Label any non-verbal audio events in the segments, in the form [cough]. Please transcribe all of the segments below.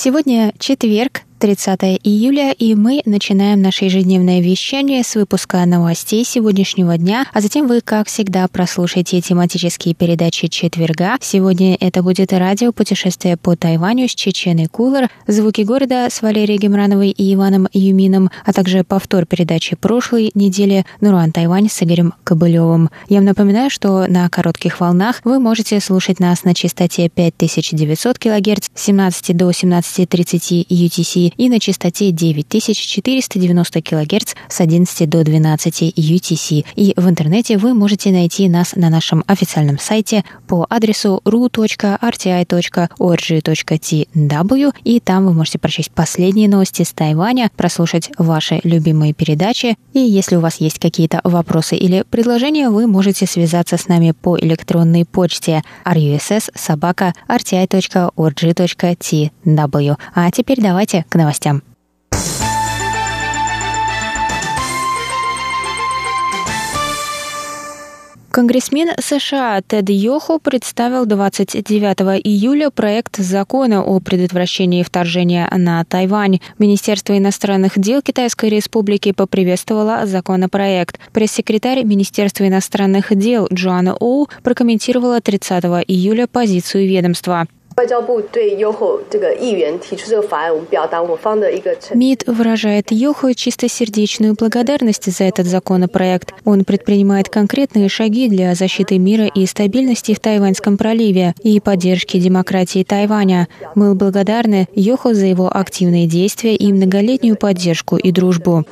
Сегодня четверг, 30 июля, и мы начинаем наше ежедневное вещание с выпуска новостей сегодняшнего дня, а затем вы, как всегда, прослушаете тематические передачи четверга. Сегодня это будет радио «Путешествие по Тайваню» с Чеченой Кулер, «Звуки города» с Валерией Гемрановой и Иваном Юмином, а также повтор передачи прошлой недели «Нуран Тайвань» с Игорем Кобылевым. Я вам напоминаю, что на коротких волнах вы можете слушать нас на частоте 5900 кГц с 17 до 17.30 UTC и на частоте 9490 кГц с 11 до 12 UTC. И в интернете вы можете найти нас на нашем официальном сайте по адресу ru.rti.org.tw, и там вы можете прочесть последние новости с Тайваня, прослушать ваши любимые передачи, и если у вас есть какие-то вопросы или предложения, вы можете связаться с нами по электронной почте russ.rti.org.tw. А теперь давайте к новостям. Конгрессмен США Тед Йохо представил 29 июля проект закона о предотвращении вторжения на Тайвань. Министерство иностранных дел Китайской Республики поприветствовало законопроект. Пресс-секретарь Министерства иностранных дел Джоанна Оу прокомментировала 30 июля позицию ведомства. МИД выражает Йоху чистосердечную благодарность за этот законопроект. Он предпринимает конкретные шаги для защиты мира и стабильности в Тайваньском проливе и поддержки демократии Тайваня. Мы благодарны Йоху за его активные действия и многолетнюю поддержку и дружбу.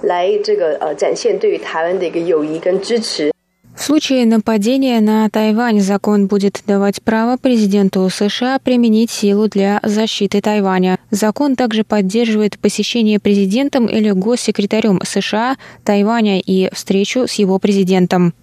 来这个呃展现对于台湾的一个友谊跟支持。 [laughs] в случае нападения на Тайвань закон будет давать право президенту США применить силу для защиты Тайваня. Закон также поддерживает посещение президентом или госсекретарем США Тайваня и встречу с его президентом.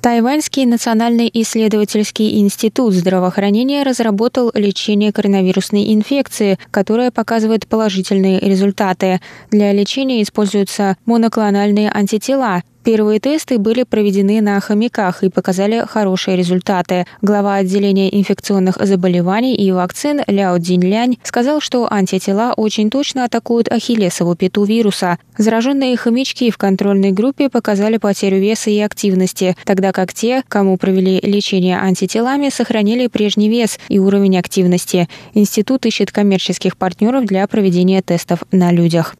Тайваньский национальный исследовательский институт здравоохранения разработал лечение коронавирусной инфекции, которое показывает положительные результаты. Для лечения используются моноклональные антитела, Первые тесты были проведены на хомяках и показали хорошие результаты. Глава отделения инфекционных заболеваний и вакцин Ляо Динлянь сказал, что антитела очень точно атакуют ахиллесову пяту вируса. Зараженные хомячки в контрольной группе показали потерю веса и активности, тогда как те, кому провели лечение антителами, сохранили прежний вес и уровень активности. Институт ищет коммерческих партнеров для проведения тестов на людях.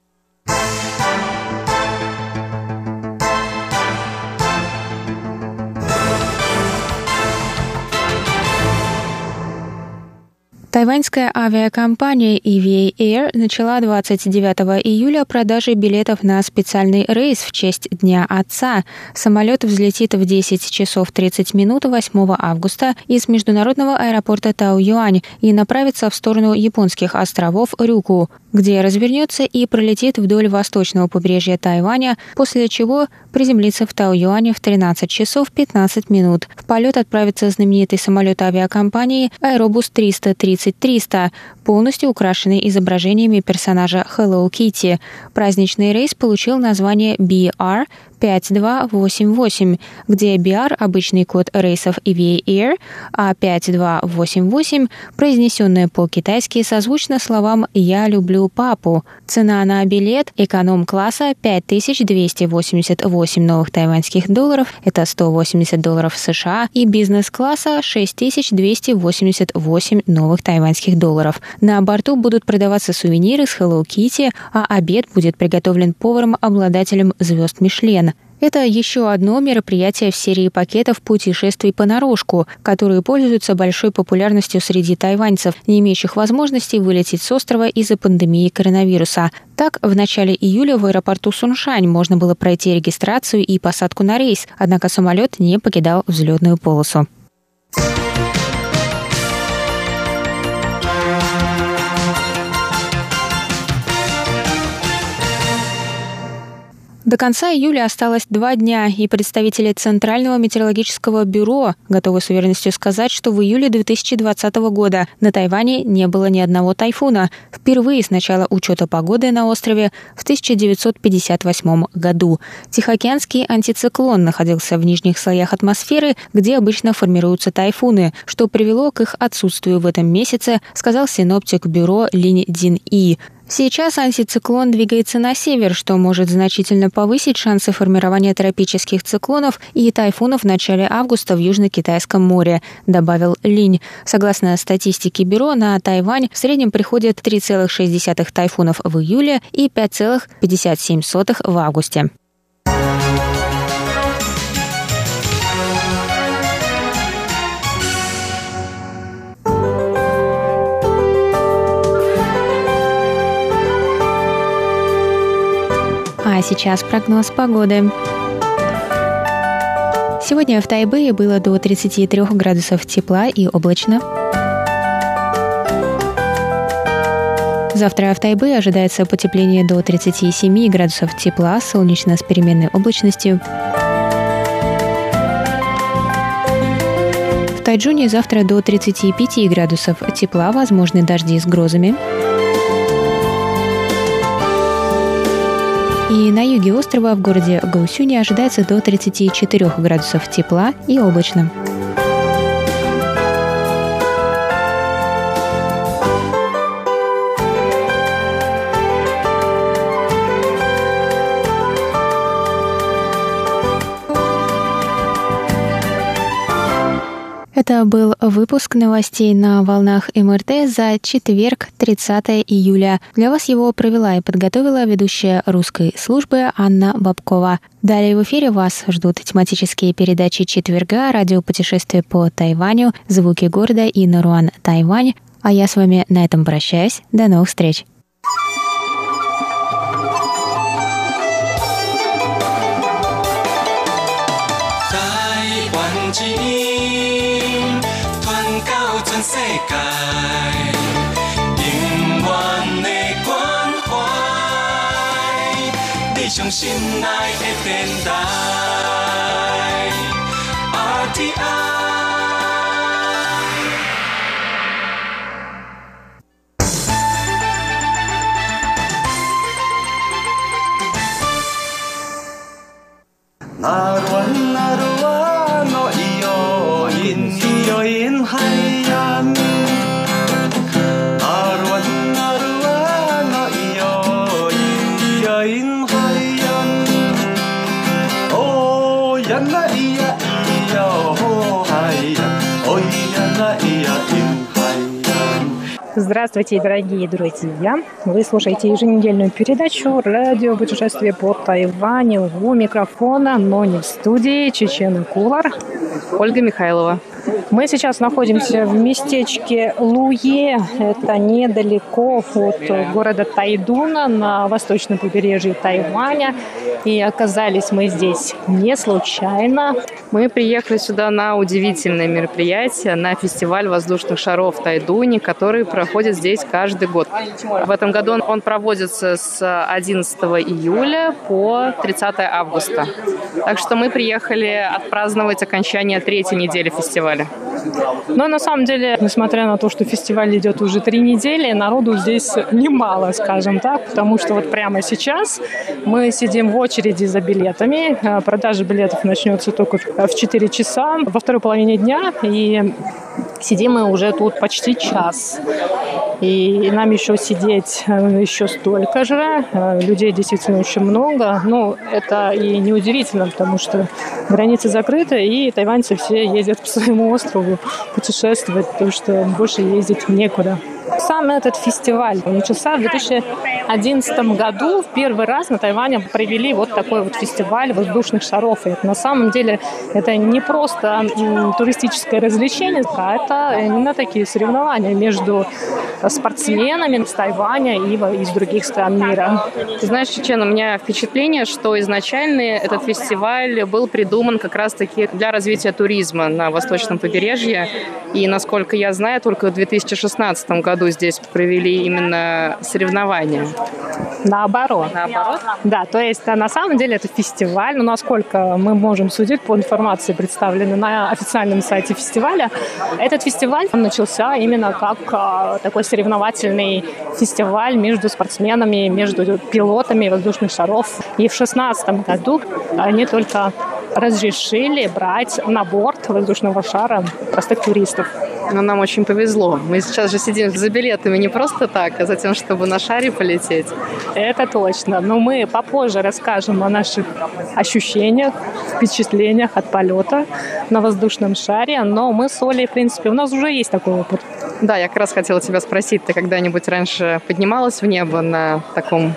Тайваньская авиакомпания EVA Air начала 29 июля продажи билетов на специальный рейс в честь Дня Отца. Самолет взлетит в 10 часов 30 минут 8 августа из международного аэропорта Тау-Юань и направится в сторону японских островов Рюку, где развернется и пролетит вдоль восточного побережья Тайваня, после чего приземлится в Тау-Юане в 13 часов 15 минут. В полет отправится знаменитый самолет авиакомпании Аэробус 330 12300, полностью украшенный изображениями персонажа Hello Kitty. Праздничный рейс получил название BR 5288, где BR – обычный код рейсов EVA Air, а 5288, произнесенное по-китайски, созвучно словам «Я люблю папу». Цена на билет эконом-класса 5288 новых тайваньских долларов, это 180 долларов США, и бизнес-класса 6288 новых тайваньских долларов. На борту будут продаваться сувениры с Hello Kitty, а обед будет приготовлен поваром-обладателем звезд Мишлен. Это еще одно мероприятие в серии пакетов путешествий понарошку, которые пользуются большой популярностью среди тайваньцев, не имеющих возможности вылететь с острова из-за пандемии коронавируса. Так, в начале июля в аэропорту Суншань можно было пройти регистрацию и посадку на рейс, однако самолет не покидал взлетную полосу. До конца июля осталось два дня, и представители Центрального метеорологического бюро готовы с уверенностью сказать, что в июле 2020 года на Тайване не было ни одного тайфуна. Впервые с начала учета погоды на острове в 1958 году. Тихоокеанский антициклон находился в нижних слоях атмосферы, где обычно формируются тайфуны, что привело к их отсутствию в этом месяце, сказал синоптик бюро Линь Дин И. Сейчас антициклон двигается на север, что может значительно повысить шансы формирования тропических циклонов и тайфунов в начале августа в Южно-Китайском море, добавил Линь. Согласно статистике бюро, на Тайвань в среднем приходит 3,6 тайфунов в июле и 5,57 в августе. А сейчас прогноз погоды. Сегодня в Тайбэе было до 33 градусов тепла и облачно. Завтра в Тайбэе ожидается потепление до 37 градусов тепла, солнечно с переменной облачностью. В Тайджуне завтра до 35 градусов тепла, возможны дожди с грозами. И на юге острова в городе Гаусюне ожидается до 34 градусов тепла и облачно. Это был выпуск новостей на волнах МРТ за четверг, 30 июля. Для вас его провела и подготовила ведущая русской службы Анна Бабкова. Далее в эфире вас ждут тематические передачи четверга, радиопутешествие по Тайваню, звуки города и Наруан, Тайвань. А я с вами на этом прощаюсь. До новых встреч! 世界，永远的关怀，你上心爱的电待，RTI。Здравствуйте, дорогие друзья! Вы слушаете еженедельную передачу «Радио путешествие по Тайваню». У микрофона, но не в студии, Чечен Кулар. Ольга Михайлова. Мы сейчас находимся в местечке Луе. Это недалеко от города Тайдуна на восточном побережье Тайваня. И оказались мы здесь не случайно. Мы приехали сюда на удивительное мероприятие, на фестиваль воздушных шаров в Тайдуне, который проходит здесь каждый год. В этом году он проводится с 11 июля по 30 августа. Так что мы приехали отпраздновать окончание третьей недели фестиваля. Но на самом деле, несмотря на то, что фестиваль идет уже три недели, народу здесь немало, скажем так, потому что вот прямо сейчас мы сидим в очереди за билетами. А, продажа билетов начнется только в 4 часа во второй половине дня, и сидим мы уже тут почти час. И нам еще сидеть э, еще столько же. Э, людей действительно очень много. Но это и неудивительно, потому что границы закрыты, и тайваньцы все ездят по своему острову путешествовать, потому что больше ездить некуда. Сам этот фестиваль начался в 2011 году. В первый раз на Тайване провели вот такой вот фестиваль воздушных шаров. И на самом деле это не просто туристическое развлечение, а это именно такие соревнования между спортсменами с Тайваня и из других стран мира. Ты знаешь, Чечен, у меня впечатление, что изначально этот фестиваль был придуман как раз-таки для развития туризма на восточном побережье. И, насколько я знаю, только в 2016 году здесь провели именно соревнования. Наоборот. Наоборот? Да, то есть на самом деле это фестиваль, но насколько мы можем судить по информации, представленной на официальном сайте фестиваля, этот фестиваль начался именно как а, такой соревновательный фестиваль между спортсменами, между пилотами воздушных шаров. И в 2016 году они только разрешили брать на борт воздушного шара простых туристов. Но нам очень повезло. Мы сейчас же сидим за билетами не просто так, а за тем, чтобы на шаре полететь. Это точно. Но мы попозже расскажем о наших ощущениях, впечатлениях от полета на воздушном шаре. Но мы с Олей, в принципе, у нас уже есть такой опыт. Да, я как раз хотела тебя спросить, ты когда-нибудь раньше поднималась в небо на таком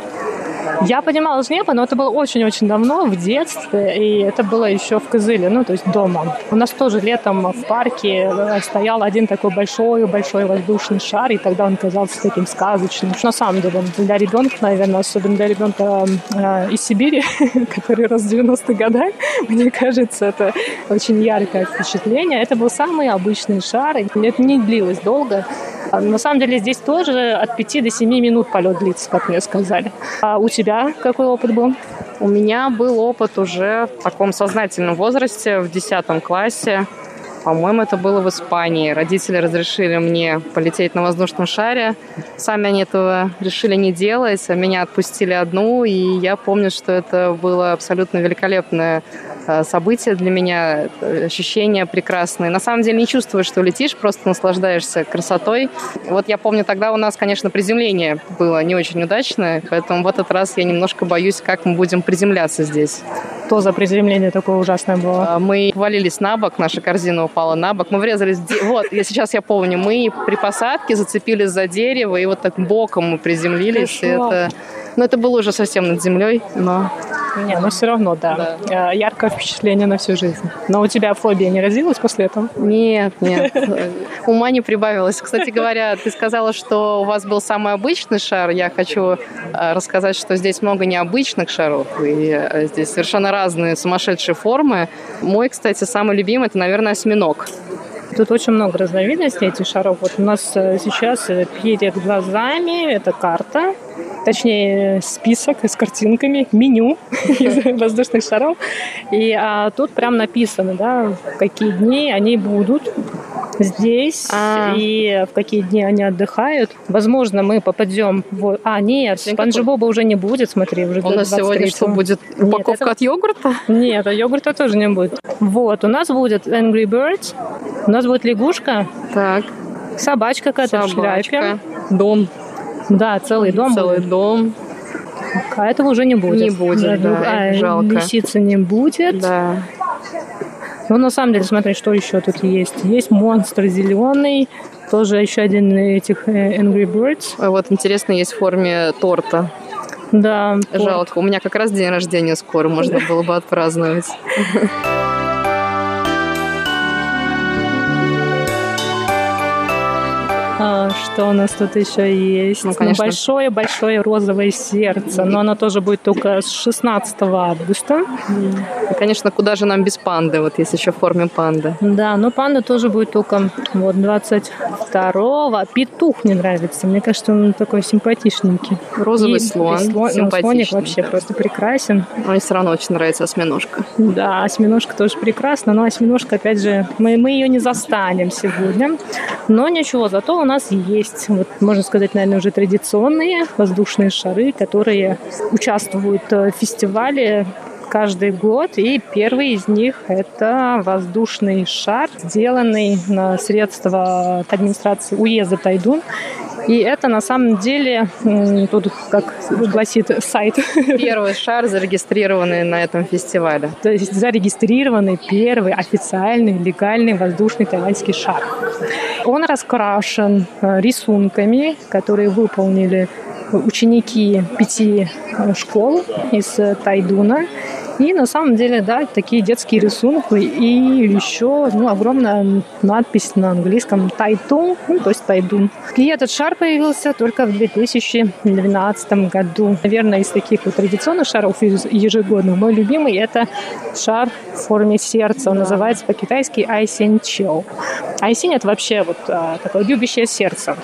я поднималась в но это было очень-очень давно, в детстве, и это было еще в Кызыле, ну, то есть дома. У нас тоже летом в парке э, стоял один такой большой-большой воздушный шар, и тогда он казался таким сказочным. На самом деле, для ребенка, наверное, особенно для ребенка э, из Сибири, [laughs] который рос в 90-х годах, [laughs] мне кажется, это очень яркое впечатление. Это был самый обычный шар, и это не длилось долго. А на самом деле здесь тоже от 5 до 7 минут полет длится, как мне сказали. А у тебя какой опыт был? У меня был опыт уже в таком сознательном возрасте, в 10 классе. По-моему, это было в Испании. Родители разрешили мне полететь на воздушном шаре. Сами они этого решили не делать, а меня отпустили одну. И я помню, что это было абсолютно великолепное событие для меня, ощущения прекрасные. На самом деле не чувствуешь, что летишь, просто наслаждаешься красотой. Вот я помню, тогда у нас, конечно, приземление было не очень удачное, поэтому в этот раз я немножко боюсь, как мы будем приземляться здесь. Что за приземление такое ужасное было? А, мы валились на бок, наша корзина упала на бок. Мы врезались... Вот, я сейчас я помню, мы при посадке зацепились за дерево, и вот так боком мы приземлились. Это... Ну, это было уже совсем над землей, но не, ну все равно, да. да. Э, яркое впечатление на всю жизнь. Но у тебя фобия не развилась после этого? Нет, [laughs] нет. Ума не прибавилось. Кстати говоря, ты сказала, что у вас был самый обычный шар. Я хочу э, рассказать, что здесь много необычных шаров. И э, здесь совершенно разные сумасшедшие формы. Мой, кстати, самый любимый, это, наверное, осьминог. Тут очень много разновидностей этих шаров. Вот у нас сейчас перед глазами это карта точнее список с картинками, меню [laughs] из воздушных шаров. И а, тут прям написано, да, в какие дни они будут здесь а. и в какие дни они отдыхают. Возможно, мы попадем в... А, нет, Боба уже не будет, смотри, уже У нас сегодня что будет? Упаковка нет, от йогурта? Нет, а йогурта тоже не будет. Вот, у нас будет Angry Birds, у нас будет лягушка. Так. Собачка какая-то в шляпе. Дом. Да, целый дом. Целый будет. дом. А этого уже не будет. Не будет, да, да а, жалко. Лисицы не будет. Да. Ну, на самом деле, смотри, что еще тут есть. Есть монстр зеленый, тоже еще один этих э, Angry Birds. А вот интересно, есть в форме торта. Да. Жалко. Торт. У меня как раз день рождения скоро, можно было бы отпраздновать. [laughs] что у нас тут еще есть? Ну, конечно. Большое-большое розовое сердце, но оно тоже будет только с 16 августа. И, конечно, куда же нам без панды, вот есть еще в форме панды. Да, но панда тоже будет только вот 22-го. Петух мне нравится, мне кажется, он такой симпатичненький. Розовый и, слон, и слон ну, слоник вообще просто прекрасен. Мне все равно очень нравится осьминожка. Да, осьминожка тоже прекрасна, но осьминожка, опять же, мы, мы ее не застанем сегодня. Но ничего, зато у нас есть, вот, можно сказать, наверное, уже традиционные воздушные шары, которые участвуют в фестивале каждый год. И первый из них – это воздушный шар, сделанный на средства администрации уезда Тайдун. И это на самом деле, тут, как гласит сайт... Первый шар, зарегистрированный на этом фестивале. То есть зарегистрированный первый официальный легальный воздушный тайваньский шар. Он раскрашен э, рисунками, которые выполнили ученики пяти э, школ из Тайдуна. И на самом деле, да, такие детские рисунки и еще ну, огромная надпись на английском «Тайтун», ну, то есть «Тайдун». И этот шар появился только в 2012 году. Наверное, из таких вот традиционных шаров ежегодных мой любимый – это шар в форме сердца. Он называется по-китайски «Айсин Чоу». Айсин – это вообще вот а, такое любящее сердце.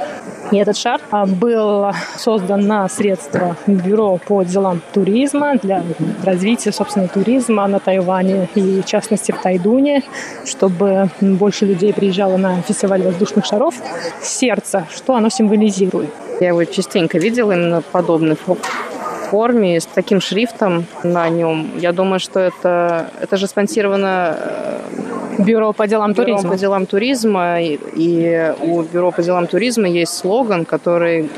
И этот шар а, был создан на средства Бюро по делам туризма для развития, собственно, туризма на Тайване и, в частности, в Тайдуне, чтобы больше людей приезжало на фестиваль воздушных шаров. Сердце, что оно символизирует? Я его частенько видела именно подобный форме, с таким шрифтом на нем. Я думаю, что это, это же спонсировано э, Бюро по делам Бюро туризма. по делам туризма. И, и у Бюро по делам туризма есть слоган, который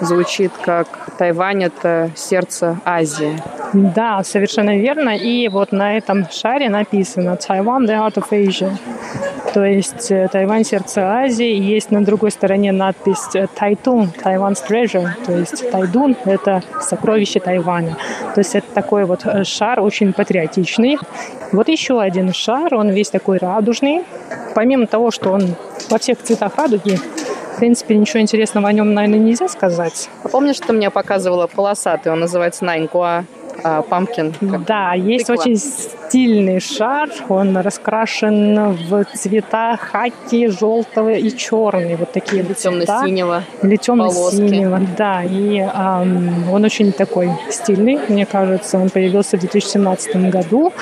звучит как «Тайвань – это сердце Азии». Да, совершенно верно. И вот на этом шаре написано «Taiwan – the heart of Asia». То есть э, Тайвань – сердце Азии. Есть на другой стороне надпись «Тайтун» – «Taiwan's treasure». То есть Тайдун – это сокровище Тайваня. То есть это такой вот э, шар очень патриотичный. Вот еще один шар, он весь такой радужный. Помимо того, что он во всех цветах радуги, в принципе, ничего интересного о нем, наверное, нельзя сказать. А помнишь, ты мне показывала полосатый, он называется Найнкуа памкин? Да, есть тыква. очень стильный шар, он раскрашен в цвета хаки, желтого и черный, вот такие вот цвета. Темно-синего. Или темно-синего, да. И ам, он очень такой стильный, мне кажется. Он появился в 2017 году.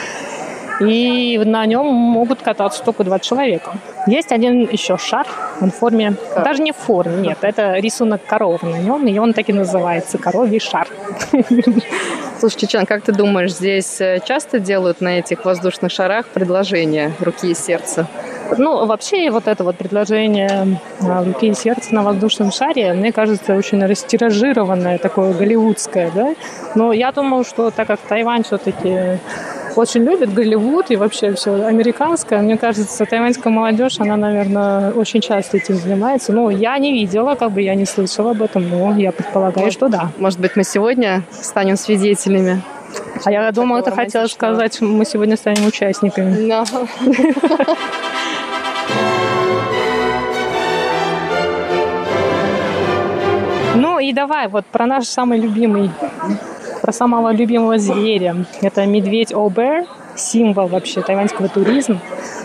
И на нем могут кататься только два человека. Есть один еще шар, он в форме, даже не в форме, нет, это рисунок коровы на нем, и он так и называется, коровий шар. [laughs] Слушай, Чечен, как ты думаешь, здесь э, часто делают на этих воздушных шарах предложения руки и сердца? Ну, вообще, вот это вот предложение а, руки и сердца на воздушном шаре, мне кажется, очень растиражированное, такое голливудское, да. Но я думаю, что так как Тайвань все-таки очень любит Голливуд и вообще все американское, мне кажется, тайваньская молодежь, она, наверное, очень часто этим занимается. Ну, я не видела, как бы я не слышала об этом, но я предполагаю, что да. Может быть, мы сегодня станем свидетелями? А я думала, ты хотела сказать, мы сегодня станем участниками. [laughs] Ну и давай вот про наш самый любимый, про самого любимого зверя. Это медведь Обер, символ вообще тайваньского туризма.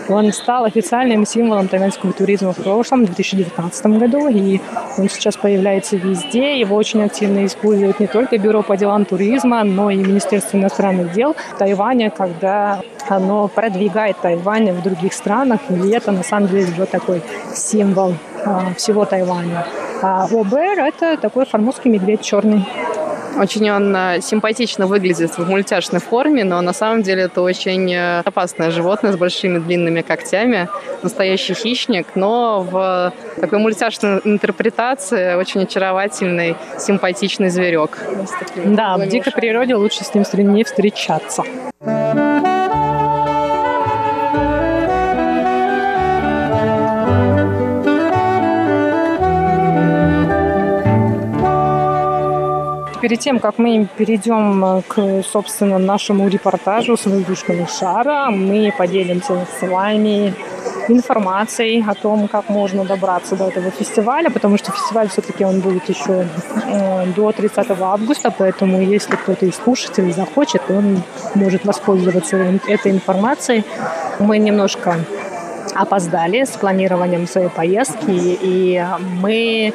Он стал официальным символом тайваньского туризма в прошлом, в 2019 году, и он сейчас появляется везде. Его очень активно используют не только Бюро по делам туризма, но и Министерство иностранных дел Тайваня, когда оно продвигает Тайвань в других странах, и это на самом деле уже такой символ а, всего Тайваня. А Обер – это такой формозский медведь черный. Очень он э, симпатично выглядит в мультяшной форме, но на самом деле это очень э, опасное животное с большими длинными когтями. Настоящий хищник, но в такой мультяшной интерпретации очень очаровательный, симпатичный зверек. Да, в дикой природе лучше с ним не встречаться. Перед тем, как мы перейдем э, к, собственно, нашему репортажу с воздушного шара, мы поделимся с вами информацией о том, как можно добраться до этого фестиваля, потому что фестиваль все-таки он будет еще э, до 30 августа, поэтому если кто-то из слушателей захочет, он может воспользоваться этой информацией. Мы немножко опоздали с планированием своей поездки, и мы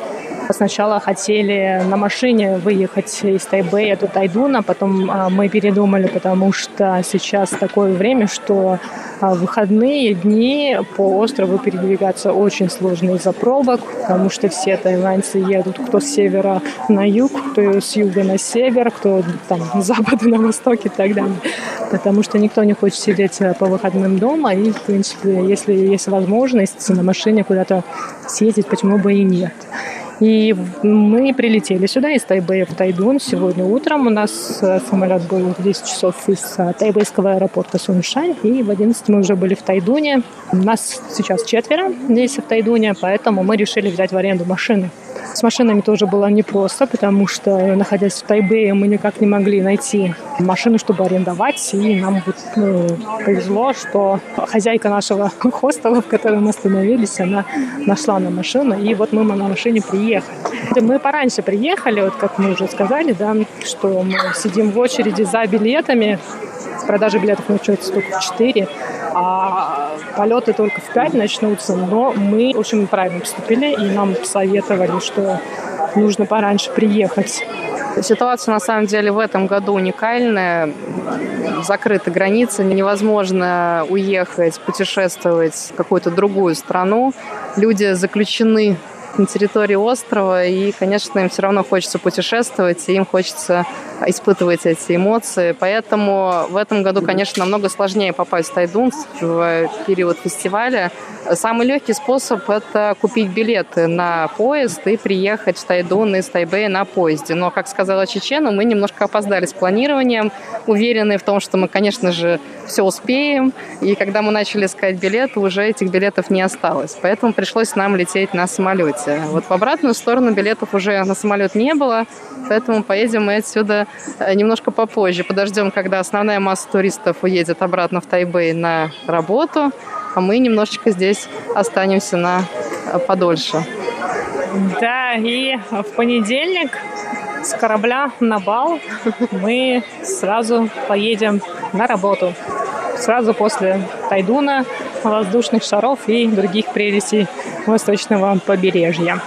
сначала хотели на машине выехать из Тайбэя до Тайдуна, потом а, мы передумали, потому что сейчас такое время, что а, выходные дни по острову передвигаться очень сложно из-за пробок, потому что все тайваньцы едут кто с севера на юг, кто с юга на север, кто там с запада на восток и так далее. Потому что никто не хочет сидеть э, по выходным дома, и, в принципе, если есть возможность на машине куда-то съездить, почему бы и нет. И мы прилетели сюда из Тайбэя в Тайдун сегодня утром. У нас э, самолет был в 10 часов из э, тайбэйского аэропорта Суншань, и в 11 мы уже были в Тайдуне. Нас сейчас четверо здесь в Тайдуне, поэтому мы решили взять в аренду машины. С машинами тоже было непросто, потому что, находясь в Тайбэе, мы никак не могли найти машину, чтобы арендовать. И нам вот, ну, повезло, что хозяйка нашего [laughs] хостела, в котором мы остановились, она нашла нам машину, и вот мы на машине приехали. Мы пораньше приехали, вот как мы уже сказали, да, что мы сидим в очереди за билетами, продажа билетов начнется только в 4, а полеты только в 5 начнутся. Но мы очень правильно поступили, и нам советовали, что нужно пораньше приехать. Ситуация на самом деле в этом году уникальная. Закрыты границы, невозможно уехать, путешествовать в какую-то другую страну. Люди заключены на территории острова, и, конечно, им все равно хочется путешествовать, и им хочется испытывать эти эмоции. Поэтому в этом году, конечно, намного сложнее попасть в Тайдун в период фестиваля. Самый легкий способ – это купить билеты на поезд и приехать в Тайдун из Тайбэя на поезде. Но, как сказала Чечена, мы немножко опоздали с планированием, уверены в том, что мы, конечно же, все успеем. И когда мы начали искать билеты, уже этих билетов не осталось. Поэтому пришлось нам лететь на самолете. Вот в обратную сторону билетов уже на самолет не было, поэтому поедем мы отсюда э, немножко попозже. Подождем, когда основная масса туристов уедет обратно в Тайбэй на работу, а мы немножечко здесь останемся на э, подольше. Да, и в понедельник с корабля на бал мы сразу поедем на работу. Сразу после Тайдуна, воздушных шаров и других прелестей восточного побережья.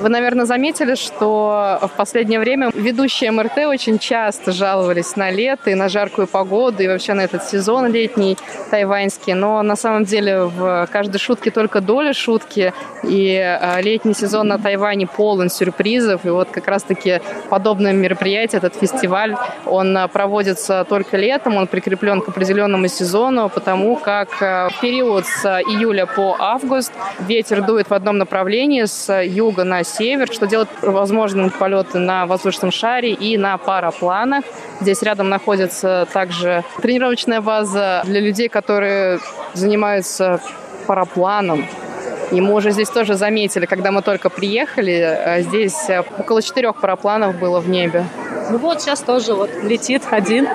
Вы, наверное, заметили, что в последнее время ведущие МРТ очень часто жаловались на лето и на жаркую погоду, и вообще на этот сезон летний тайваньский. Но на самом деле в каждой шутке только доля шутки, и а, летний сезон на Тайване полон сюрпризов. И вот как раз-таки подобное мероприятие, этот фестиваль, он а, проводится только летом, он прикреплен к определенному сезону, потому как а, в период с июля по август ветер дует в одном направлении с юга на север, что делает возможным полеты на воздушном шаре и на парапланах. Здесь рядом находится также тренировочная база для людей, которые занимаются парапланом. И мы уже здесь тоже заметили, когда мы только приехали, э, здесь около четырех парапланов было в небе. Ну вот сейчас тоже вот летит один.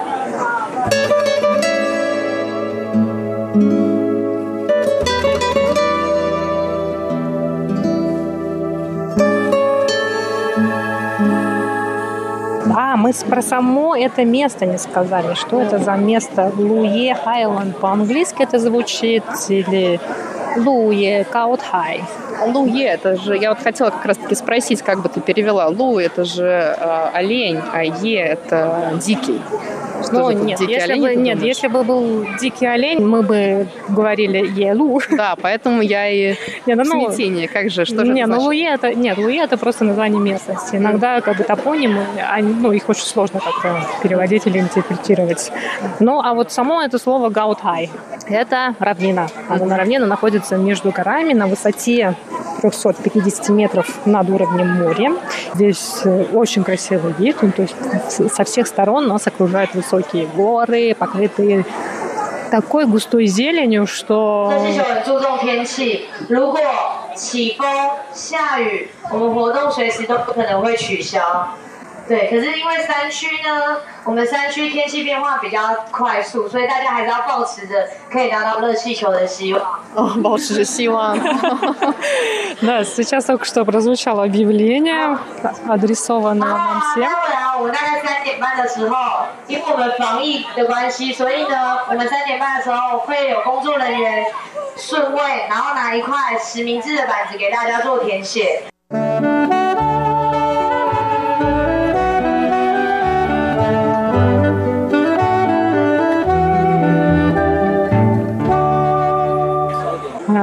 Мы про само это место не сказали. Что это за место? Луе Хайленд по-английски это звучит или Луе Каутхай? Луе, это же, я вот хотела как раз-таки спросить, как бы ты перевела. Лу это же э, олень, а Е это дикий. Ну, же, нет, дикий если олень, бы, ты нет, думаешь? если бы был дикий олень, мы бы говорили Елу. Да, поэтому я и Не, ну, ну, смятении. Как же, что же не, это ну? Луе это нет, Луе это просто название местности. Иногда как бы топонимы, они, ну их очень сложно как-то переводить или интерпретировать. Ну а вот само это слово Гаутхай это равнина. Она равнина находится между горами на высоте 350 метров над уровнем моря. Здесь э, очень красивый вид, ну, то есть со всех сторон нас окружают высокие горы, покрытые такой густой зеленью, что 热气球很注重天气，如果起风、下雨，我们活动随时都不可能会取消。对，可是因为山区呢，我们山区天气变化比较快速，所以大家还是要保持着可以拿到热气球的希望。 [laughs] О, Боже, сила. Да, сейчас только что прозвучало объявление, адресованное 然后 нам 啊， всем. 待会啊，我们大概三点半的时候，因为我们防疫的关系，所以呢，我们三点半的时候会有工作人员顺位，然后拿一块实名制的板子给大家做填写。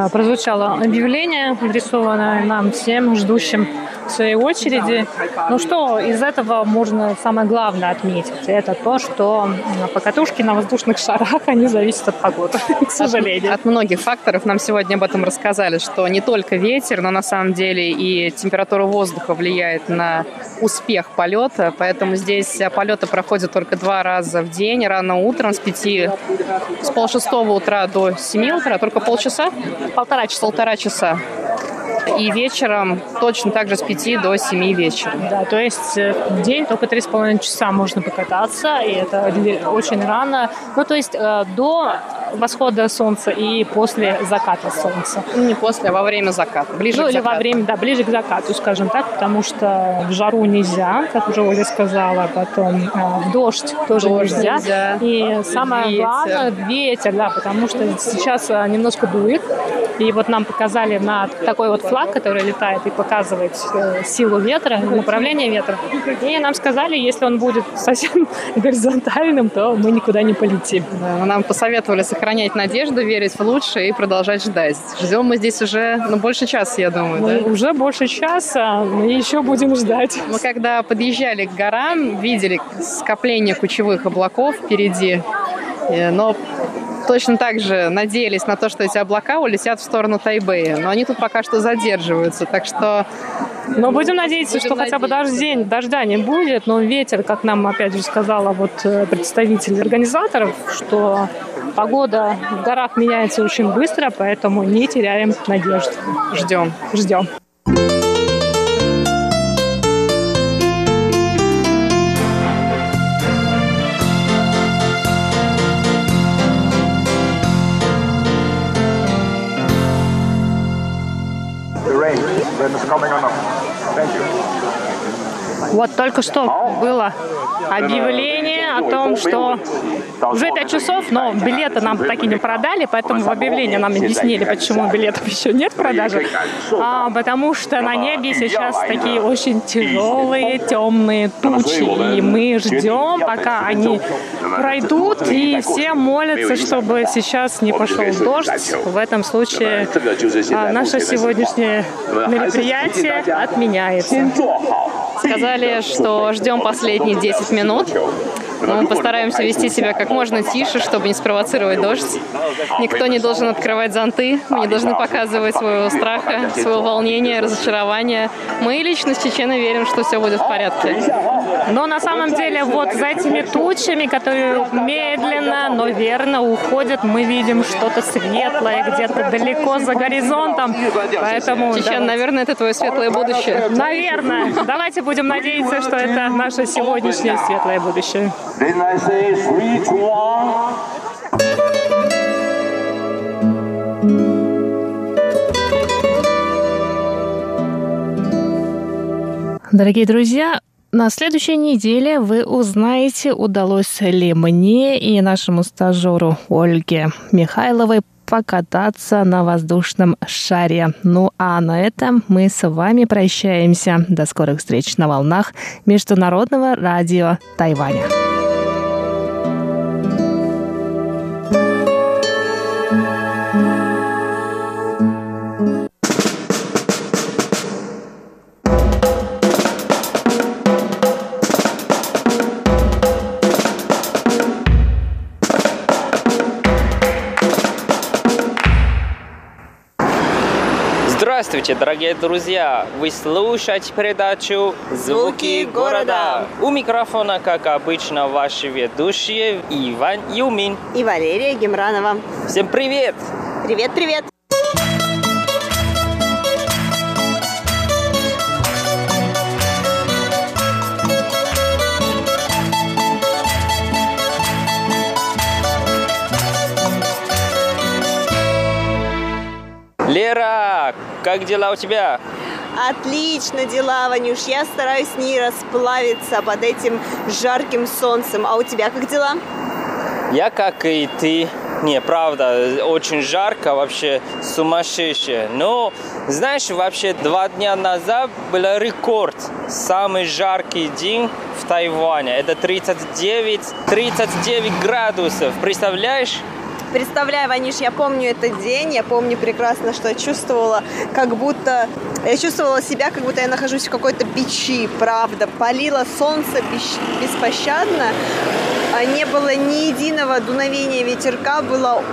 Прозвучало объявление, адресованное нам всем ждущим своей очереди. Ну что из этого можно самое главное отметить? Это то, что покатушки на воздушных шарах, они зависят от погоды, [laughs] к сожалению. От, от многих факторов нам сегодня об этом рассказали, что не только ветер, но на самом деле и температура воздуха влияет на успех полета, поэтому здесь полеты проходят только два раза в день, рано утром с пяти, с полшестого утра до семи утра, только полчаса? Полтора часа. Полтора часа и вечером точно так же с 5 до 7 вечера. Да, то есть э, в день только 3,5 часа можно покататься, и это очень рано. Ну, то есть э, до восхода солнца и после заката солнца. Ну, не после, а во время заката. Ближе ну, к или закату. во время, да, ближе к закату, скажем так, потому что в жару нельзя, как уже Оля сказала, потом э, в дождь тоже Дождь нельзя. нельзя. И самое Ветер. главное, ветер, да, потому что сейчас э, немножко дует. И вот нам показали на такой вот флаг, который летает и показывает э, силу ветра, направление ветра. И нам сказали, если он будет совсем [laughs] горизонтальным, то мы никуда не полетим. Да, нам посоветовали сохранять надежду, верить в лучшее и продолжать ждать. Ждем мы здесь уже ну, больше часа, я думаю. Мы да? уже больше часа, мы еще будем ждать. Мы когда подъезжали к горам, видели скопление кучевых облаков впереди, э, но точно так же надеялись на то, что эти облака улетят в сторону Тайбэя. Но они тут пока что задерживаются, так что Но будем надеяться, Будем что хотя бы надеяться. дождень, дождя не будет, но ветер, как нам опять же сказала вот э, представитель организаторов, что погода в горах меняется очень быстро, поэтому не теряем надежды. ждем. Ждем. Вот только что было объявление о том, что уже 5 часов, но билеты нам так и не продали, поэтому в объявлении нам объяснили, почему билетов еще нет в продаже. А, потому что на небе сейчас такие очень тяжелые темные тучи, и мы ждем, пока они пройдут, и все молятся, чтобы сейчас не пошел дождь. В этом случае а, наше сегодняшнее мероприятие отменяется. Сказали, что ждем последние 10 минут. Мы постараемся вести себя как можно тише, чтобы не спровоцировать дождь. Никто не должен открывать зонты, мы не должны показывать своего страха, своего волнения, разочарования. Мы лично с Чеченой верим, что все будет в порядке. Но на самом деле вот за этими тучами, которые медленно, но верно уходят, мы видим что-то светлое где-то далеко за горизонтом. Поэтому, Чечен, да, наверное, это твое светлое будущее. наверное, давайте будем надеяться, что это наше сегодняшнее светлое будущее. Then I say three, one. Дорогие друзья, на следующей неделе вы узнаете, удалось ли мне и нашему стажеру Ольге Михайловой покататься на воздушном шаре. Ну а на этом мы с вами прощаемся. До скорых встреч на волнах Международного радио Тайваня. Здравствуйте, дорогие друзья! Вы слушаете передачу «Звуки города». У микрофона, как обычно, ваши ведущие Иван Юмин. и Валерия Гемранова. Всем привет! Привет-привет! Лера, как дела у тебя? Отлично дела, Ванюш. Я стараюсь не расплавиться под этим жарким солнцем. А у тебя как дела? Я, как и ты, не, правда, очень жарко, вообще сумасшедшее. Но, знаешь, вообще два дня назад был рекорд. Самый жаркий день в Тайване. Это 39, 39 градусов. Представляешь? Представляю, Ваниш, я помню этот день, я помню прекрасно, что я чувствовала, как будто... Я чувствовала себя, как будто я нахожусь в какой-то печи, правда. Палило солнце беспощадно, а не было ни единого дуновения ветерка, было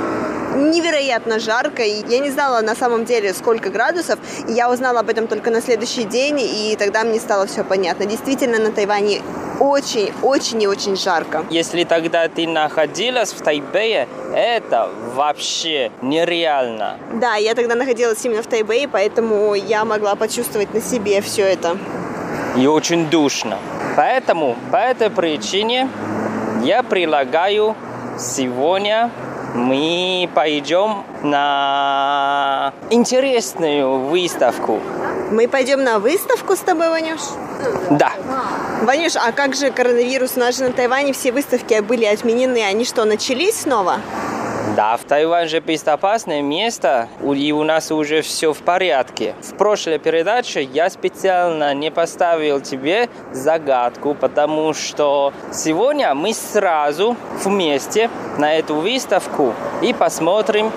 невероятно жарко. И я не знала на самом деле, сколько градусов. И я узнала об этом только на следующий день, и тогда мне стало все понятно. Действительно, на Тайване очень, очень и очень жарко. Если тогда ты находилась в Тайбэе, это вообще нереально. Да, я тогда находилась именно в Тайбэе, поэтому я могла почувствовать на себе все это. И очень душно. Поэтому, по этой причине, я предлагаю сегодня мы пойдем на интересную выставку. Мы пойдем на выставку с тобой, Ванюш? Да. Ванюш, а как же коронавирус? У нас же на Тайване все выставки были отменены. Они что, начались снова? Да, в Тайвань же безопасное место, и у нас уже все в порядке. В прошлой передаче я специально не поставил тебе загадку, потому что сегодня мы сразу вместе на эту выставку и посмотрим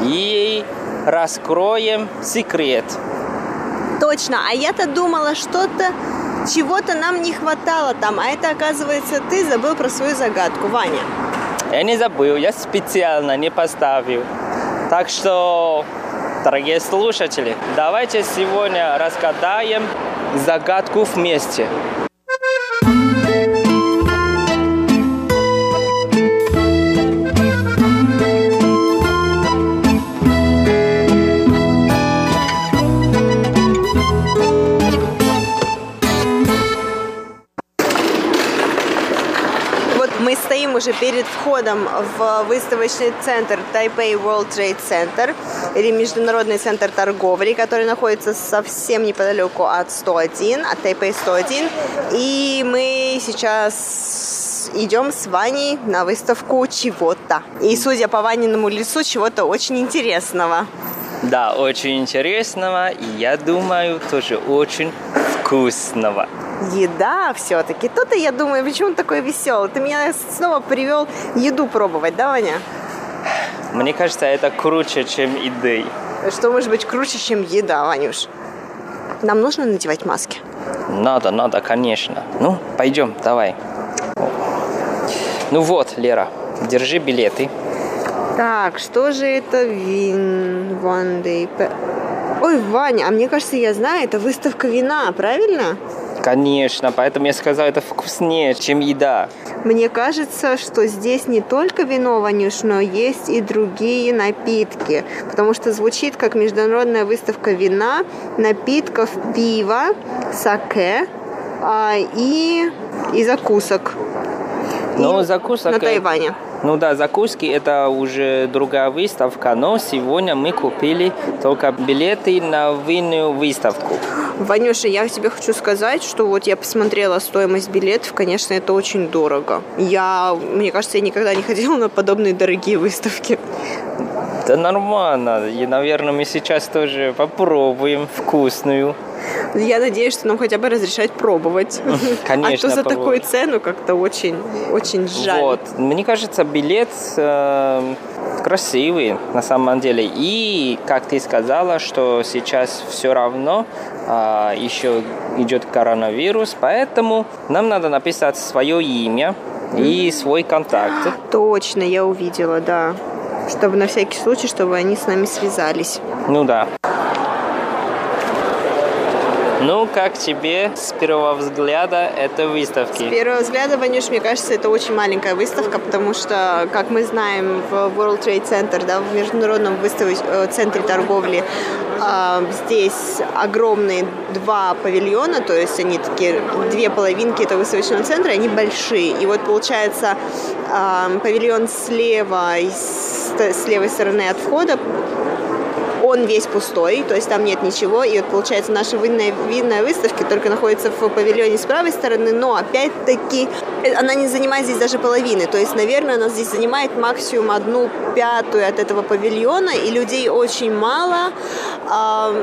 и раскроем секрет. Точно, а я-то думала, что-то чего-то нам не хватало там, а это, оказывается, ты забыл про свою загадку, Ваня. Я не забыл, я специально не поставил. Так что, дорогие слушатели, давайте сегодня разгадаем загадку вместе. Уже перед входом в выставочный центр Taipei World Trade Center или Международный центр торговли, который находится совсем неподалеку от 101, от Taipei 101. И мы сейчас идем с Ваней на выставку чего-то. И судя по Ваниному лицу, чего-то очень интересного. Да, очень интересного, и я думаю, тоже очень вкусного еда все-таки. То-то я думаю, почему он такой веселый. Ты меня снова привел еду пробовать, да, Ваня? Мне кажется, это круче, чем еды. Что может быть круче, чем еда, Ванюш? Нам нужно надевать маски? Надо, надо, конечно. Ну, пойдем, давай. Ну вот, Лера, держи билеты. Так, что же это вин one day? Ой, Ваня, а мне кажется, я знаю, это выставка вина, правильно? Конечно, поэтому я сказал, это вкуснее, чем еда. Мне кажется, что здесь не только вино, Ванюш, но есть и другие напитки, потому что звучит как международная выставка вина, напитков, пива, саке а, и, и закусок. Ну, закусок... На Тайване. Ну да, закуски это уже другая выставка, но сегодня мы купили только билеты на винную выставку. Ванюша, я тебе хочу сказать, что вот я посмотрела стоимость билетов, конечно, это очень дорого. Я, мне кажется, я никогда не ходила на подобные дорогие выставки. Да нормально. И, наверное, мы сейчас тоже попробуем вкусную. Я надеюсь, что нам хотя бы разрешать пробовать. [laughs] Конечно. А то за такую цену как-то очень, очень жаль. Вот. Мне кажется, билет э, красивый на самом деле. И, как ты сказала, что сейчас все равно э, еще идет коронавирус, поэтому нам надо написать свое имя и свой контакт. Точно, я увидела, да. Чтобы на всякий случай, чтобы они с нами связались. Ну да. Ну, как тебе с первого взгляда этой выставки? С первого взгляда, Ванюш, мне кажется, это очень маленькая выставка, потому что, как мы знаем, в World Trade Center, да, в международном выставочном э, центре торговли, а, здесь огромные два павильона, то есть они такие, две половинки этого выставочного центра, они большие. И вот получается а, павильон слева, с левой стороны от входа он весь пустой, то есть там нет ничего, и вот получается наша винная, винная выставка только находится в павильоне с правой стороны, но опять-таки э, она не занимает здесь даже половины, то есть, наверное, она здесь занимает максимум одну пятую от этого павильона, и людей очень мало,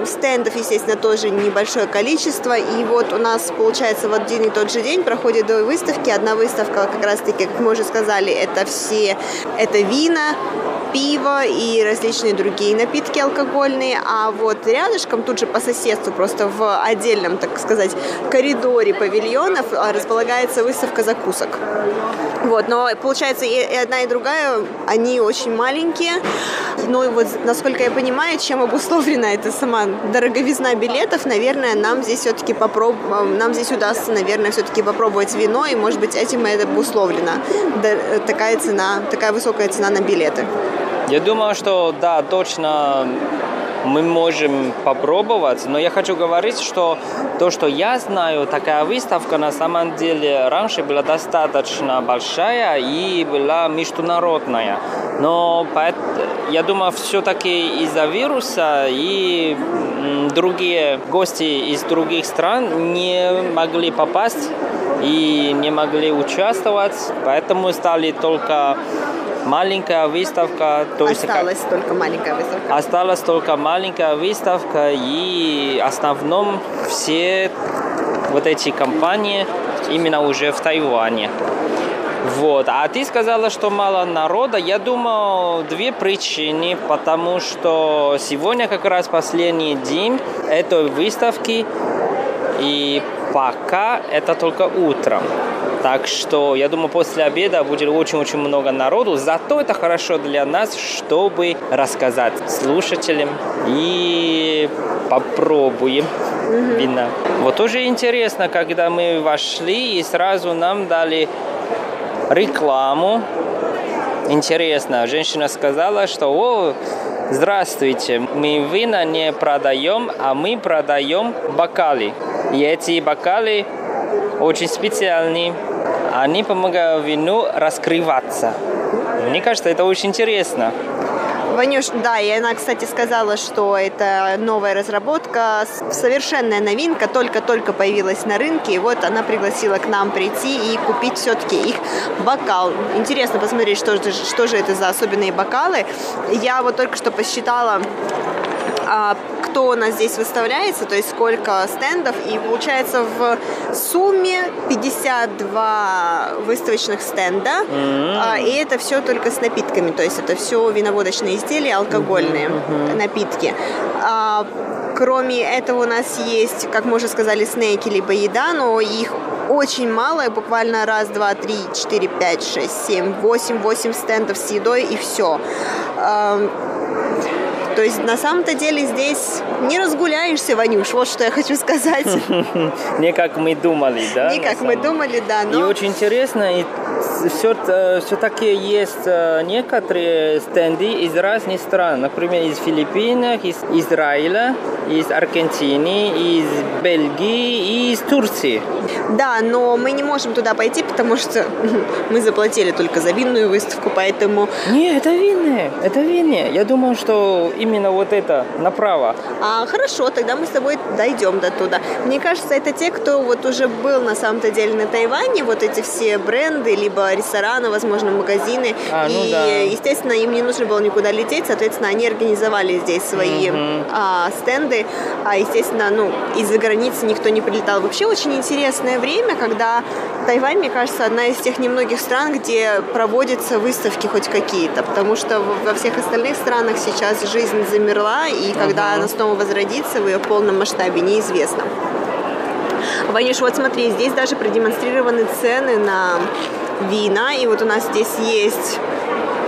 стендов, естественно, тоже небольшое количество, и вот у нас, получается, в один и тот же день проходит две выставки, одна выставка, как раз-таки, как мы уже сказали, это все, это вина, пиво и различные другие напитки алкогольные, а вот рядышком, тут же по соседству, просто в отдельном, так сказать, коридоре павильонов располагается выставка закусок. Вот, но получается и одна, и другая, они очень маленькие. Ну и вот, насколько я понимаю, чем обусловлена эта сама дороговизна билетов, наверное, нам здесь все-таки попроб... нам здесь удастся, наверное, все-таки попробовать вино, и, может быть, этим это обусловлено. Такая цена, такая высокая цена на билеты. Я думаю, что да, точно мы можем попробовать, но я хочу говорить, что то, что я знаю, такая выставка на самом деле раньше была достаточно большая и была международная. Но я думаю, все-таки из-за вируса и другие гости из других стран не могли попасть и не могли участвовать, поэтому стали только маленькая выставка. То осталась есть, только маленькая выставка. Осталась только маленькая выставка, и в основном все вот эти компании именно уже в Тайване. Вот. А ты сказала, что мало народа. Я думаю, две причины. Потому что сегодня как раз последний день этой выставки. И пока это только утром. Так что я думаю, после обеда будет очень-очень много народу. Зато это хорошо для нас, чтобы рассказать слушателям и попробуем mm-hmm. вина. Вот тоже интересно, когда мы вошли и сразу нам дали рекламу. Интересно, женщина сказала, что о, здравствуйте, мы вина не продаем, а мы продаем бокалы. И эти бокалы очень специальные. Они помогают вину раскрываться. Мне кажется, это очень интересно. Ванюш, да, и она, кстати, сказала, что это новая разработка, совершенная новинка, только-только появилась на рынке, и вот она пригласила к нам прийти и купить все-таки их бокал. Интересно посмотреть, что же, что же это за особенные бокалы. Я вот только что посчитала а, кто у нас здесь выставляется, то есть сколько стендов, и получается в сумме 52 выставочных стенда, mm-hmm. и это все только с напитками, то есть это все виноводочные изделия, алкогольные mm-hmm. напитки. А, кроме этого у нас есть, как мы уже сказали, снеки либо еда, но их очень мало, буквально раз, два, три, четыре, пять, шесть, семь, восемь, восемь стендов с едой и все. То есть на самом-то деле здесь не разгуляешься, Ванюш, вот что я хочу сказать. [laughs] Не как мы думали, да? Не как мы думали, да. И очень интересно, и все, э, все-таки есть э, некоторые стенды из разных стран, например, из Филиппин, из Израиля, из Аргентины, из Бельгии и из Турции. Да, но мы не можем туда пойти, потому что [laughs] мы заплатили только за винную выставку, поэтому... Не, это винные, это винные. Я думаю, что именно вот это направо. А, хорошо, тогда мы с тобой дойдем до туда. Мне кажется, это те, кто вот уже был на самом-то деле на Тайване, вот эти все бренды, либо рестораны, возможно, магазины. А, ну и, да. естественно, им не нужно было никуда лететь, соответственно, они организовали здесь свои mm-hmm. а, стенды. А, естественно, ну, из-за границы никто не прилетал. Вообще очень интересное время, когда Тайвань, мне кажется, одна из тех немногих стран, где проводятся выставки хоть какие-то, потому что во всех остальных странах сейчас жизнь замерла, и когда uh-huh. она снова возродится в ее полном масштабе, неизвестно. Ванюш, вот смотри, здесь даже продемонстрированы цены на вина, и вот у нас здесь есть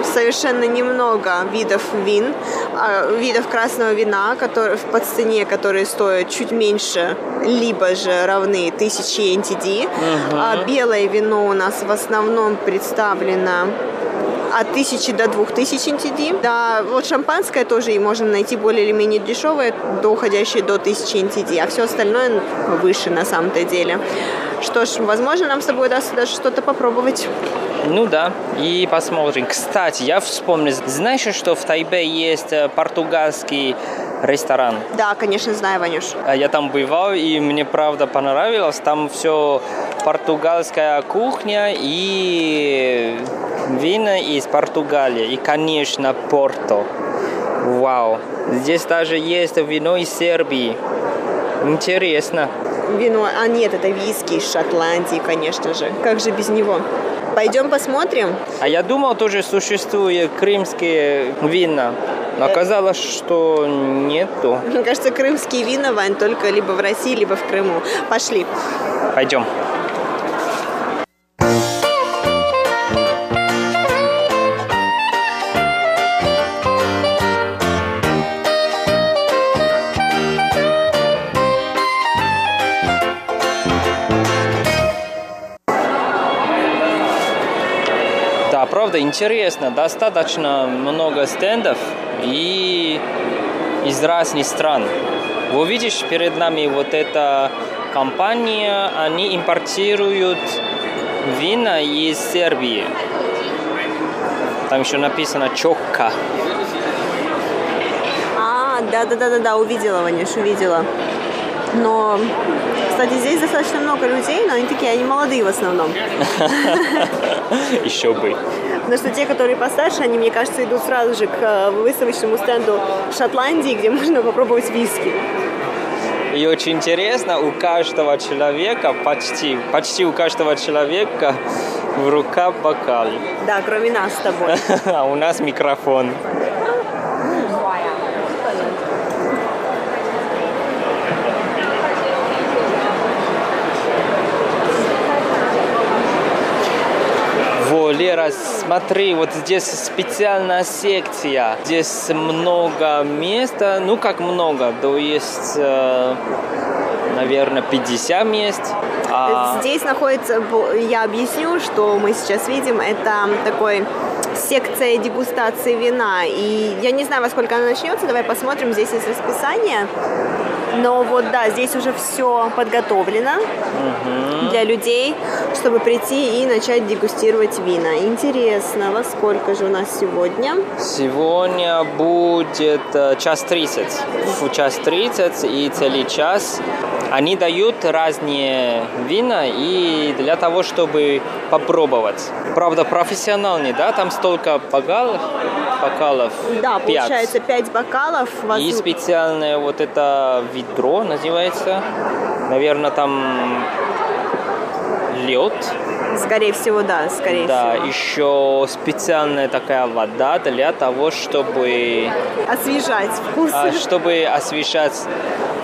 совершенно немного видов вин, а, видов красного вина, которые по цене, которые стоят чуть меньше, либо же равны 1000 NTD. Uh-huh. А белое вино у нас в основном представлено от 1000 до 2000 NTD. Да, вот шампанское тоже и можно найти более или менее дешевое, доходящее до 1000 NTD, а все остальное выше на самом-то деле. Что ж, возможно, нам с тобой удастся даже что-то попробовать. Ну да, и посмотрим. Кстати, я вспомнил, знаешь, что в Тайбе есть э, португальский ресторан? Да, конечно, знаю, Ванюш. А я там бывал, и мне правда понравилось. Там все португальская кухня и вина из Португалии. И, конечно, Порто. Вау. Здесь даже есть вино из Сербии. Интересно. Вино, а нет, это виски из Шотландии, конечно же. Как же без него? Пойдем посмотрим. А я думал, тоже существуют крымские вина. Но оказалось, что нету. Мне кажется, крымские вина, Вань, только либо в России, либо в Крыму. Пошли. Пойдем. Интересно. Достаточно много стендов и из разных стран. Вы видишь перед нами вот эта компания, они импортируют вина из Сербии. Там еще написано Чокка. А, да-да-да-да, увидела, Ванюш, увидела. Но, кстати, здесь достаточно много людей, но они такие, они молодые в основном. [laughs] [laughs] Еще бы. Потому что те, которые постарше, они, мне кажется, идут сразу же к э, выставочному стенду Шотландии, где [laughs] можно попробовать виски. И очень интересно, у каждого человека, почти, почти у каждого человека в руках бокал. Да, кроме нас с тобой. [laughs] А у нас микрофон. Лера, смотри, вот здесь специальная секция. Здесь много места. Ну, как много? То есть, э, наверное, 50 мест. А Здесь находится, я объясню, что мы сейчас видим, это такой секция дегустации вина. И я не знаю, во сколько она начнется, давай посмотрим, здесь есть расписание. Но вот да, здесь уже все подготовлено для людей, чтобы прийти и начать дегустировать вина. Интересно, во сколько же у нас сегодня? Сегодня будет э, час 30. В час 30 и целый час. Они дают разные вина и для того, чтобы попробовать. Правда, профессиональный, да? Там столько бокалов, бокалов. Да, пять. получается 5 бокалов. И возможно- специальное вот это ведро называется. Наверное, там лед. Скорее всего, да, скорее Да, всего. еще специальная такая вода для того, чтобы Освежать вкус. а, чтобы освежать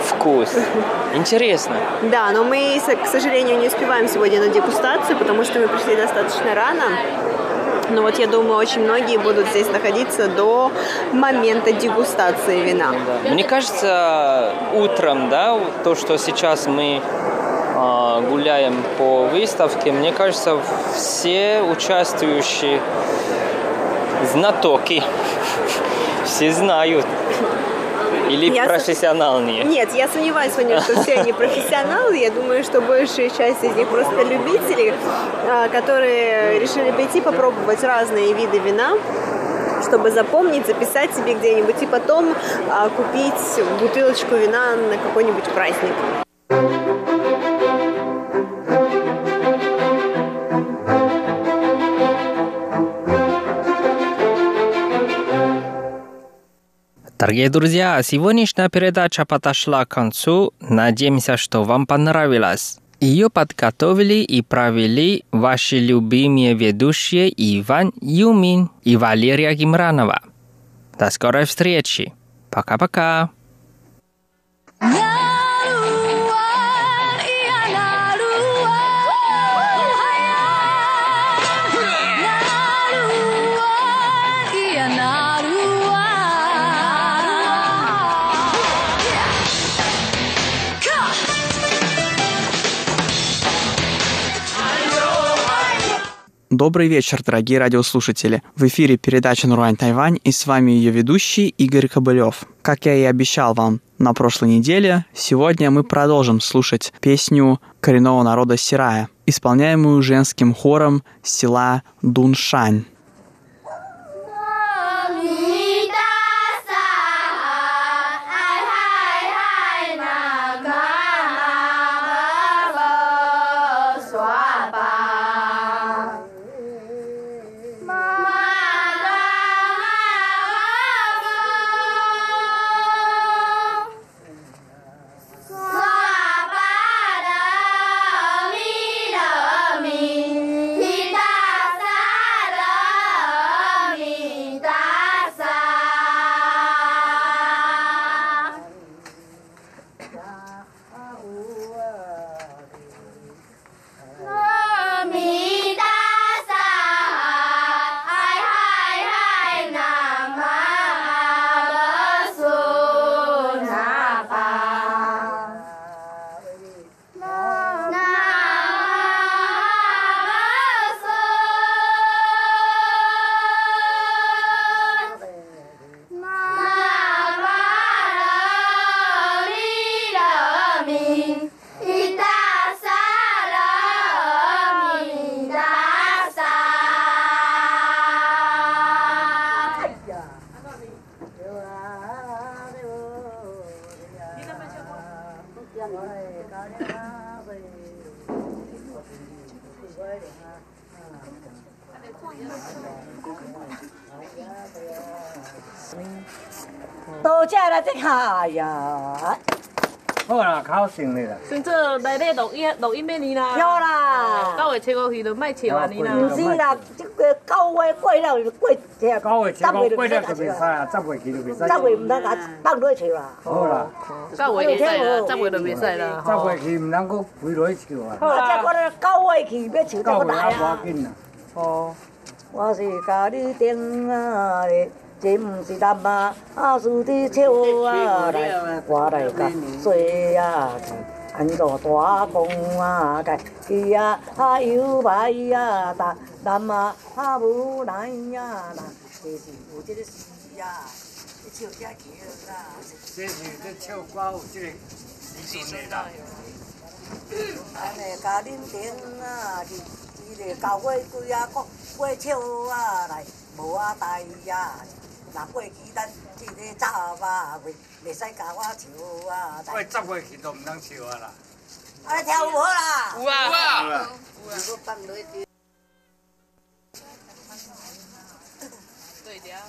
вкус. [laughs] Интересно. Да, но мы, к сожалению, не успеваем сегодня на дегустацию, потому что мы пришли достаточно рано. Но вот я думаю, очень многие будут здесь находиться до момента дегустации вина. Мне кажется, утром, да, то, что сейчас мы а, гуляем по выставке, мне кажется, все участвующие знатоки, [laughs] все знают. Или Я с- профессиональные. Нет, я сомневаюсь, Ваня, что все они профессионалы. Я думаю, что большая часть из них просто любители, а, которые решили прийти попробовать разные виды вина чтобы запомнить, записать себе где-нибудь и потом а, купить бутылочку вина на какой-нибудь праздник. Дорогие друзья, сегодняшняя передача подошла к концу. Надеемся, что вам понравилось. Ее подготовили и провели ваши любимые ведущие Иван Юмин и Валерия Гимранова. До скорой встречи. Пока-пока. Добрый вечер, дорогие радиослушатели. В эфире передача «Нурань Тайвань» и с вами ее ведущий Игорь Кобылев. Как я и обещал вам на прошлой неделе, сегодня мы продолжим слушать песню коренного народа Сирая, исполняемую женским хором села Дуншань. 多谢了这下呀，好啦，考成你啦。先做内底录音录音要你啦。好啦九月七五去就卖笑啊你啦。不是啦，这个九月过了就过这九月七五过了就袂使啊，十月去就袂使。十月唔得打放落去啦。好啦，九月袂使啦，十月就袂使啦。十月去唔通搁飞落去笑啊。啊，这我咧九月去要唱九月还这个来啊。无紧啦。哦，我是家己定啊的，这不是男啊，啊是伫笑啊来，我来甲做啊。安怎大公啊，该去啊，啊有白啊，大男啊，啊无来呀，那是有这个事呀，你笑这桥啦。这是这唱歌有这个时阵的啦。安尼家恁顶啊，是伊个九月几啊，过过笑啊来，无啊代啊。若过期咱即个早啊月，袂使甲我笑啊。过十月去都唔通笑啊啦。啊，跳舞啦！有啊。有啊。有啊，放落去。对的。啊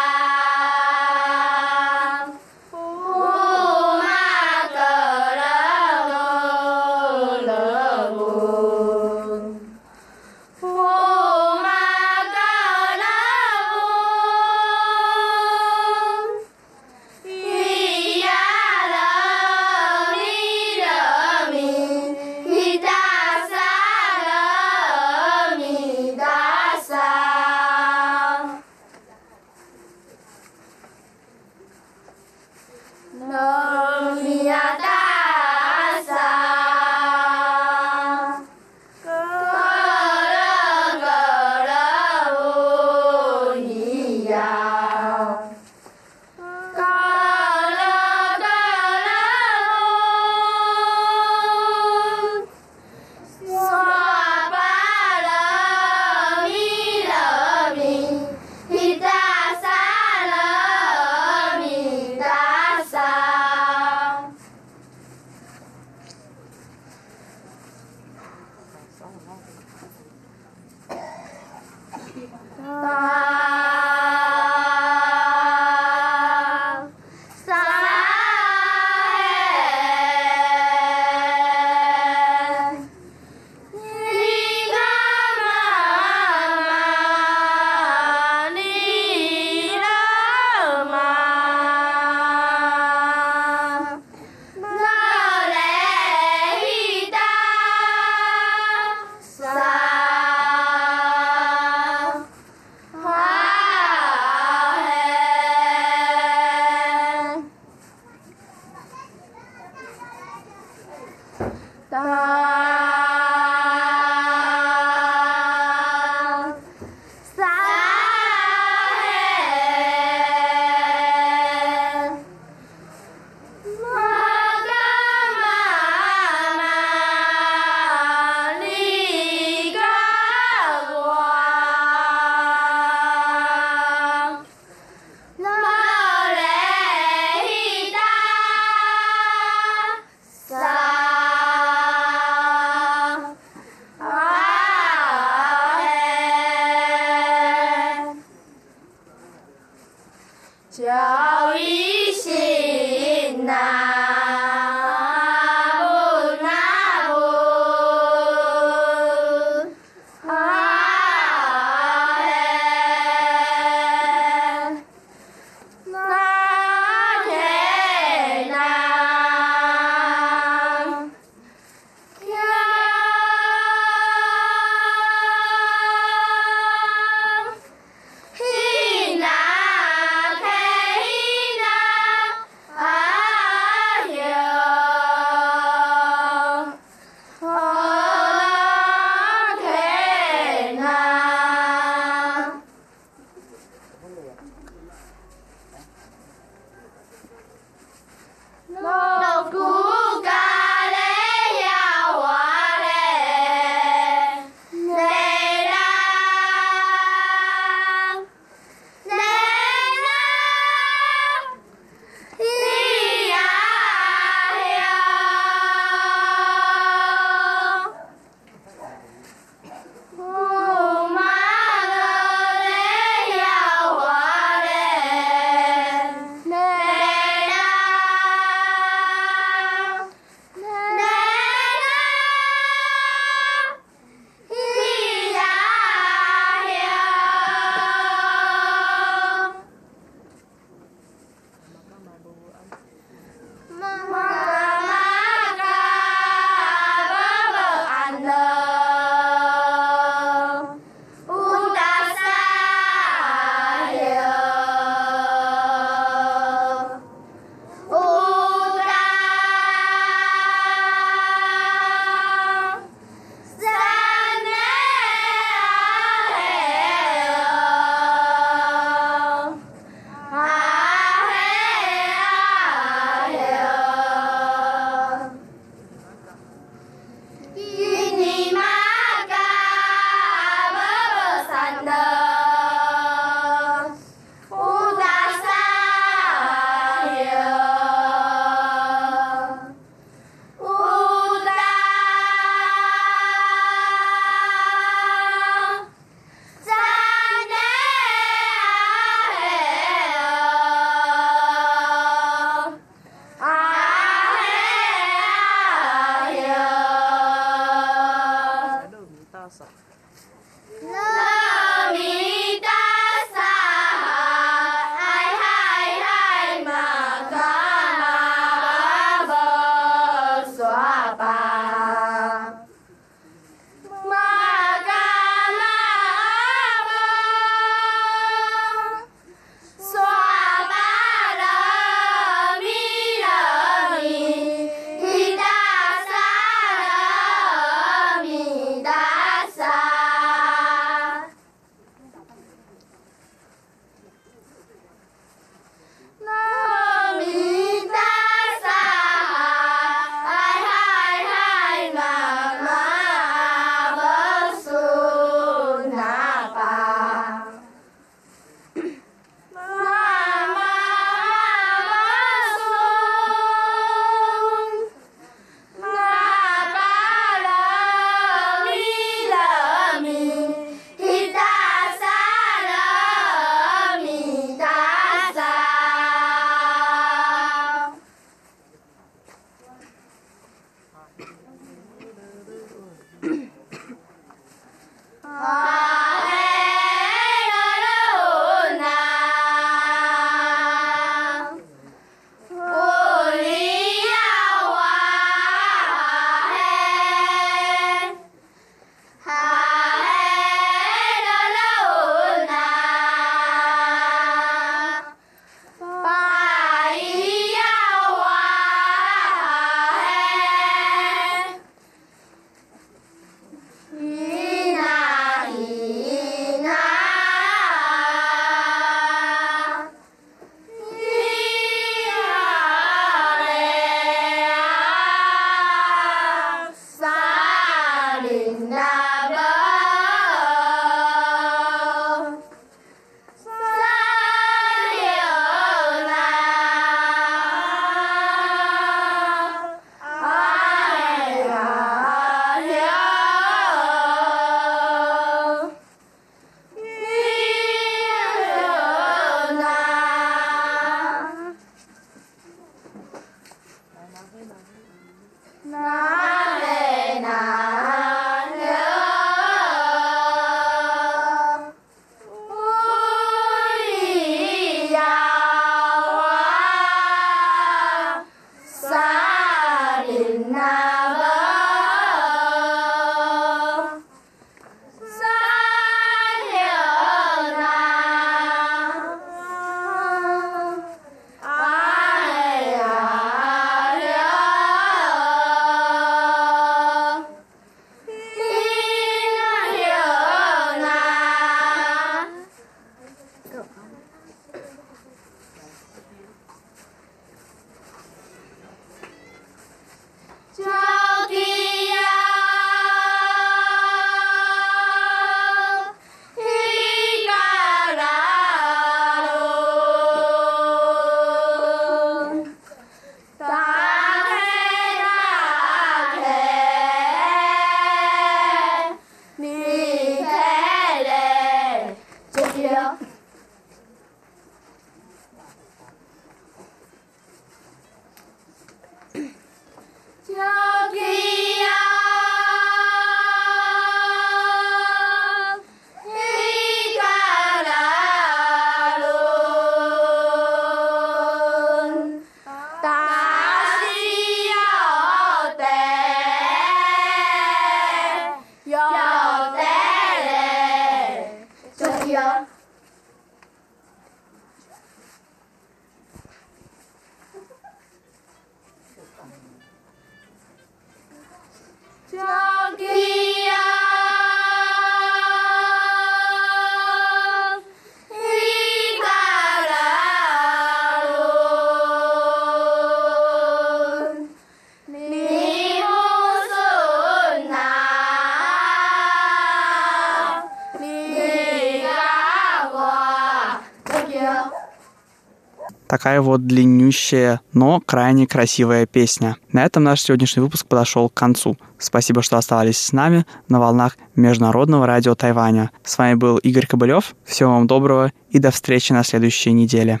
Такая вот длиннющая, но крайне красивая песня. На этом наш сегодняшний выпуск подошел к концу. Спасибо, что оставались с нами на волнах Международного радио Тайваня. С вами был Игорь Кобылев. Всего вам доброго и до встречи на следующей неделе.